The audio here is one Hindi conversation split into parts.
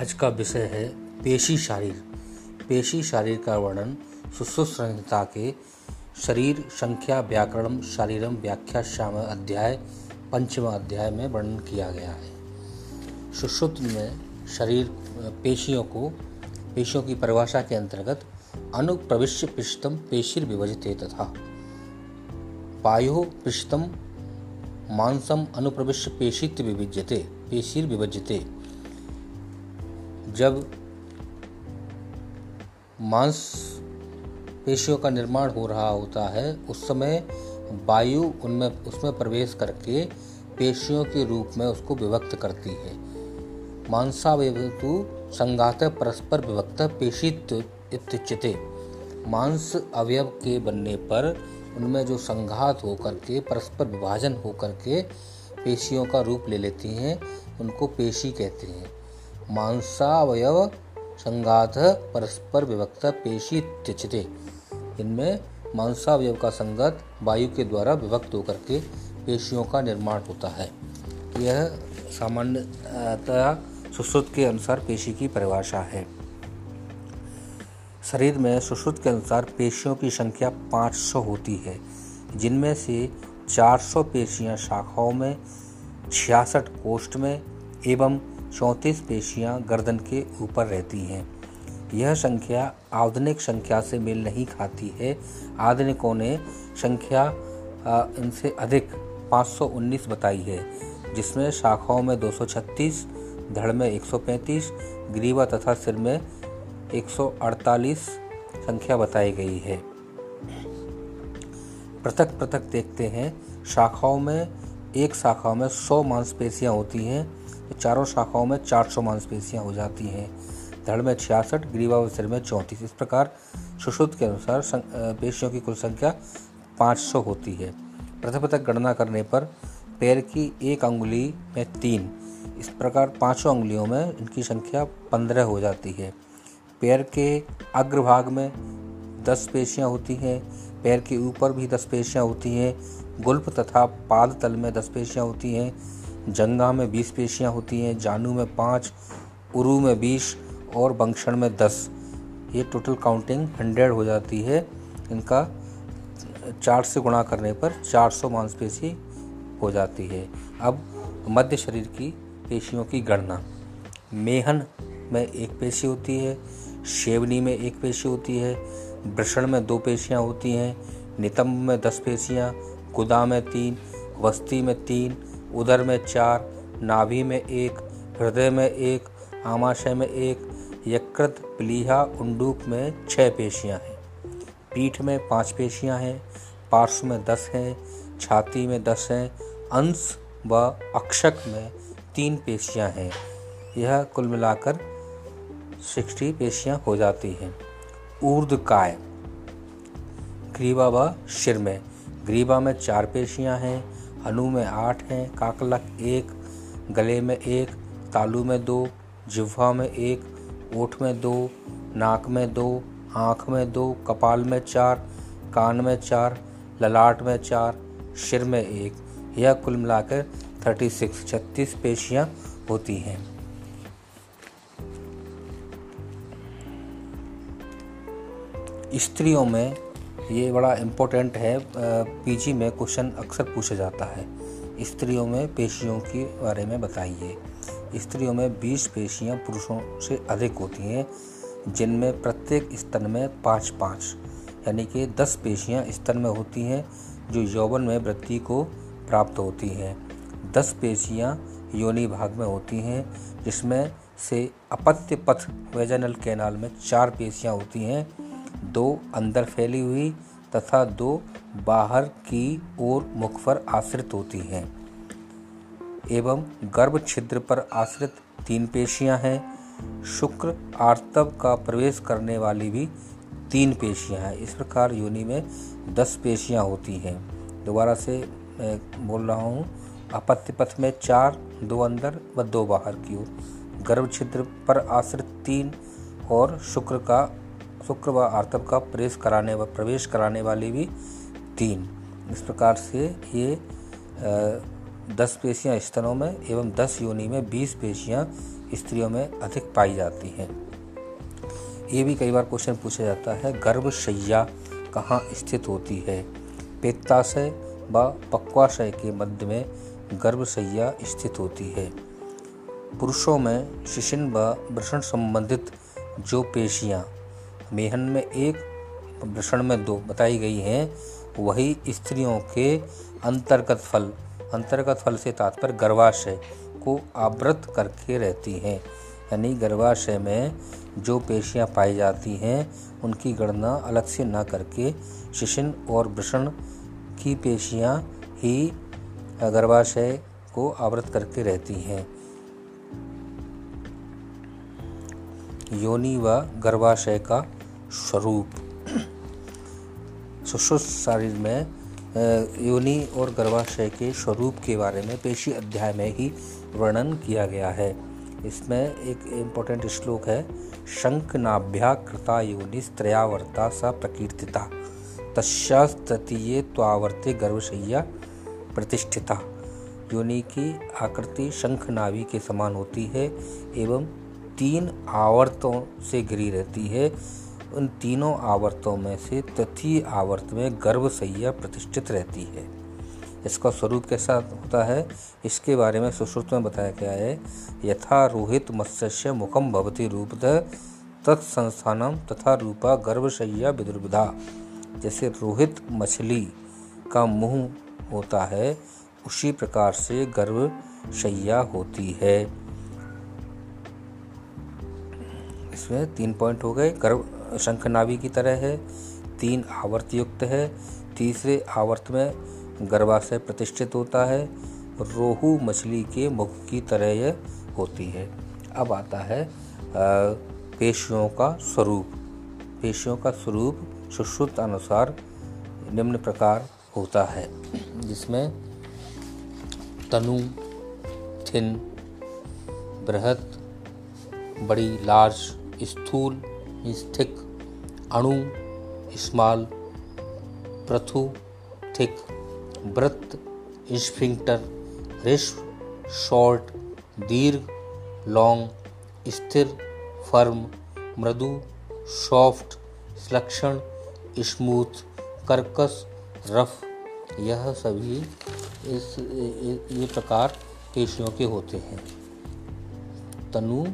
आज का विषय है पेशी शारीर। पेशी शारीर का वर्णन सुश्रुत संहिता के शरीर संख्या व्याकरण शारीरम व्याख्या श्याम अध्याय, पंचम अध्याय में वर्णन किया गया है। सुश्रुत में शरीर, पेशियों को, पेशियों की परिभाषा के अंतर्गत अनुप्रविश्य पृष्ठम पेशीर विभजते तथा पायो पृष्ठम मांसम अनुप्रविश्य पेशित विभज्यते, पेशीर विभज्यते। जब मांस पेशियों का निर्माण हो रहा होता है, उस समय वायु उनमें, उसमें प्रवेश करके पेशियों के रूप में उसको विभक्त करती है। मांसावयु संगात परस्पर विभक्त पेशित मांस अवयव के बनने पर उनमें जो संघात होकर के, परस्पर विभाजन होकर के पेशियों का रूप ले लेती हैं, उनको पेशी कहते हैं। मांसावयव संघात परस्पर विभक्त पेशी त्यचते इनमें मांसावयव का संगत वायु के द्वारा विभक्त होकर के पेशियों का निर्माण होता है। यह सामान्यतः सुश्रुत के अनुसार पेशी की परिभाषा है। शरीर में सुश्रुत के अनुसार पेशियों की संख्या 500 होती है, जिनमें से 400 पेशियाँ शाखाओं में, छियासठ कोष्ठ में एवं चौंतीस पेशियाँ गर्दन के ऊपर रहती हैं। यह संख्या आधुनिक संख्या से मेल नहीं खाती है। आधुनिकों ने संख्या इनसे अधिक 519 बताई है जिसमें शाखाओं में 236, धड़ में 135, ग्रीवा तथा सिर में 148 संख्या बताई गई है। पृथक पृथक देखते हैं शाखाओं में एक शाखा में 100 मांसपेशियाँ होती हैं चारों शाखाओं में 400 मांसपेशियाँ हो जाती हैं। धड़ में छियासठ, ग्रीवा व सिर में चौंतीस। इस प्रकार सुश्रुत के अनुसार पेशियों की कुल संख्या 500 होती है। पृथक पृथक गणना करने पर पैर की एक अंगुली में तीन। इस प्रकार पाँचों अंगुलियों में इनकी संख्या पंद्रह हो जाती है। पैर के अग्रभाग में दस पेशियाँ होती हैं। पैर के ऊपर भी दस पेशियाँ होती हैं। गुल्फ तथा पाद तल में दस पेशियाँ होती हैं। जंगा में बीस पेशियाँ होती हैं, जानू में पाँच, उरू में बीस और बंक्षण में दस। ये टोटल काउंटिंग हंड्रेड हो जाती है। इनका चार से गुणा करने पर चार सौ मांसपेशी हो जाती है। अब मध्य शरीर की पेशियों की गणना। मेहन में एक पेशी होती है, शेवनी में एक पेशी होती है, वृषण में दो पेशियाँ होती हैं, नितंब में दस पेशियाँ गुदा में तीन, वस्ती में तीन उदर में चार, नाभि में एक, हृदय में एक, आमाशय में एक, यकृत, प्लीहा, उंडूक में छह पेशियाँ हैं। पीठ में पाँच पेशियाँ हैं, पार्श्व में दस हैं, छाती में दस हैं, अंश व अक्षक में तीन पेशियाँ हैं। यह कुल मिलाकर सिक्सटी पेशियाँ हो जाती हैं। ऊर्धकाय ग्रीवा व शिर में। ग्रीवा में चार पेशियाँ हैं हनु में आठ हैं, काकलक एक, गले में एक, तालू में दो, जिह्वा में एक, ओठ में दो, नाक में दो, आँख में दो, कपाल में चार, कान में चार, ललाट में चार, सिर में एक। यह कुल मिलाकर थर्टी सिक्स, छत्तीस पेशियाँ होती हैं। स्त्रियों में ये बड़ा इम्पोर्टेंट है पीजी में क्वेश्चन अक्सर पूछा जाता है। स्त्रियों में पेशियों के बारे में बताइए। स्त्रियों में 20 पेशियाँ पुरुषों से अधिक होती हैं, जिनमें प्रत्येक स्तन में पाँच पाँच यानी कि 10 पेशियाँ स्तन में होती हैं, जो यौवन में वृद्धि को प्राप्त होती हैं। 10 पेशियाँ योनि भाग में होती हैं, जिसमें से अपत्य पथ वेजनल कैनाल में चार पेशियाँ होती हैं दो अंदर फैली हुई तथा दो बाहर की ओर मुख पर आश्रित होती हैं। एवं गर्भ छिद्र पर आश्रित तीन पेशियाँ हैं। शुक्र आर्तव का प्रवेश करने वाली भी तीन पेशियाँ हैं। इस प्रकार योनि में दस पेशियाँ होती हैं। दोबारा से मैं बोल रहा हूँ, अपत्य पथ में चार, दो अंदर व दो बाहर की ओर। गर्भ छिद्र पर आश्रित तीन और शुक्र का शुक्र व आर्तव का प्रवेश कराने व प्रवेश कराने वाली भी तीन। इस प्रकार से ये दस पेशियाँ स्तनों में एवं दस योनि में बीस पेशियाँ स्त्रियों में अधिक पाई जाती हैं। ये भी कई बार क्वेश्चन पूछा जाता है गर्भशैया कहाँ स्थित होती है? पेत्ताशय व पक्वाशय के मध्य में गर्भशैया स्थित होती है। पुरुषों में शिशिन व वृषण संबंधित जो पेशियाँ मेहन में एक, वृषण में दो बताई गई हैं। वही स्त्रियों के अंतर्गत फल अंतर्गत फल से तात्पर्य गर्भाशय को आवृत करके रहती हैं। यानी गर्भाशय में जो पेशियाँ पाई जाती हैं, उनकी गणना अलग से न करके शिशिन और वृषण की पेशियाँ ही गर्भाशय को आवृत करके रहती हैं। योनि व गर्भाशय का स्वरूप। सुश्रुत शरीर में योनि और गर्भाशय के स्वरूप के बारे में पेशी अध्याय में ही वर्णन किया गया है। इसमें एक इम्पोर्टेंट श्लोक है शंख नाभ्या कृता योनिस त्रयावर्ता सा प्रकीर्तिता तस्तीय त्वावर्ते गर्भशैया प्रतिष्ठिता। योनि की आकृति शंख नाभि के समान होती है एवं तीन आवर्तों से घिरी रहती है। उन तीनों आवर्तों में से तृतीय आवर्त में गर्भशैया प्रतिष्ठित रहती है। इसका स्वरूप कैसा होता है? इसके बारे में सुश्रुत में बताया गया है। यथा रोहित मत्स्य मुखम भवती रूप तत्संस्थानम तथा रूपा गर्भशैया विदुर्विधा। जैसे रोहित मछली का मुँह होता है, उसी प्रकार से गर्भशैया होती है। इसमें तीन पॉइंट हो गए। गर्भ शंखनाभि की तरह है, तीन आवर्त युक्त है, तीसरे आवर्त में गर्भाशय प्रतिष्ठित होता है, रोहू मछली के मुख की तरह यह होती है। अब आता है पेशियों का स्वरूप। पेशियों का स्वरूप सुश्रुत अनुसार निम्न प्रकार होता है, जिसमें तनु, थिन, बृहत, बड़ी, लार्ज, स्थूल थिक अणु स्मॉल प्रथु थिक व्रत स्फिंक्टर रिश्व शॉर्ट दीर्घ लॉन्ग स्थिर फर्म मृदु सॉफ्ट सलक्षण स्मूथ कर्कस रफ यह सभी इस ये प्रकार पेशियों के होते हैं। तनु,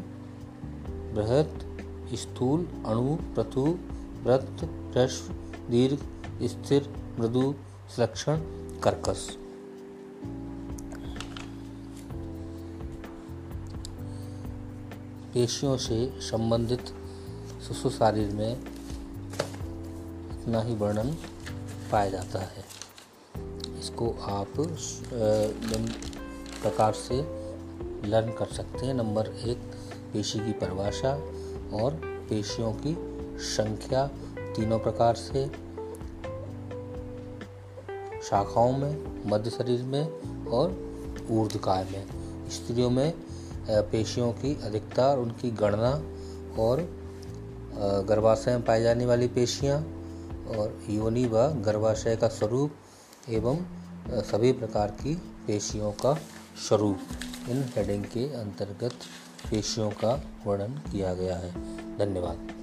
बृहत स्थूल, अणु प्रथु व्रत रश्व दीर्घ, स्थिर, मृदु सलक्षण कर्कश। पेशियों से संबंधित शिशु शरीर में इतना ही वर्णन पाया जाता है। इसको आप प्रकार से लर्न कर सकते हैं। नंबर एक, पेशी की परिभाषा। और पेशियों की संख्या तीनों प्रकार से शाखाओं में, मध्य शरीर में और ऊर्धकाय में। स्त्रियों में पेशियों की अधिकता और उनकी गणना और गर्भाशय में पाई जाने वाली पेशियाँ और योनि व गर्भाशय का स्वरूप एवं सभी प्रकार की पेशियों का स्वरूप। इन हेडिंग के अंतर्गत पेशियों का वर्णन किया गया है। धन्यवाद।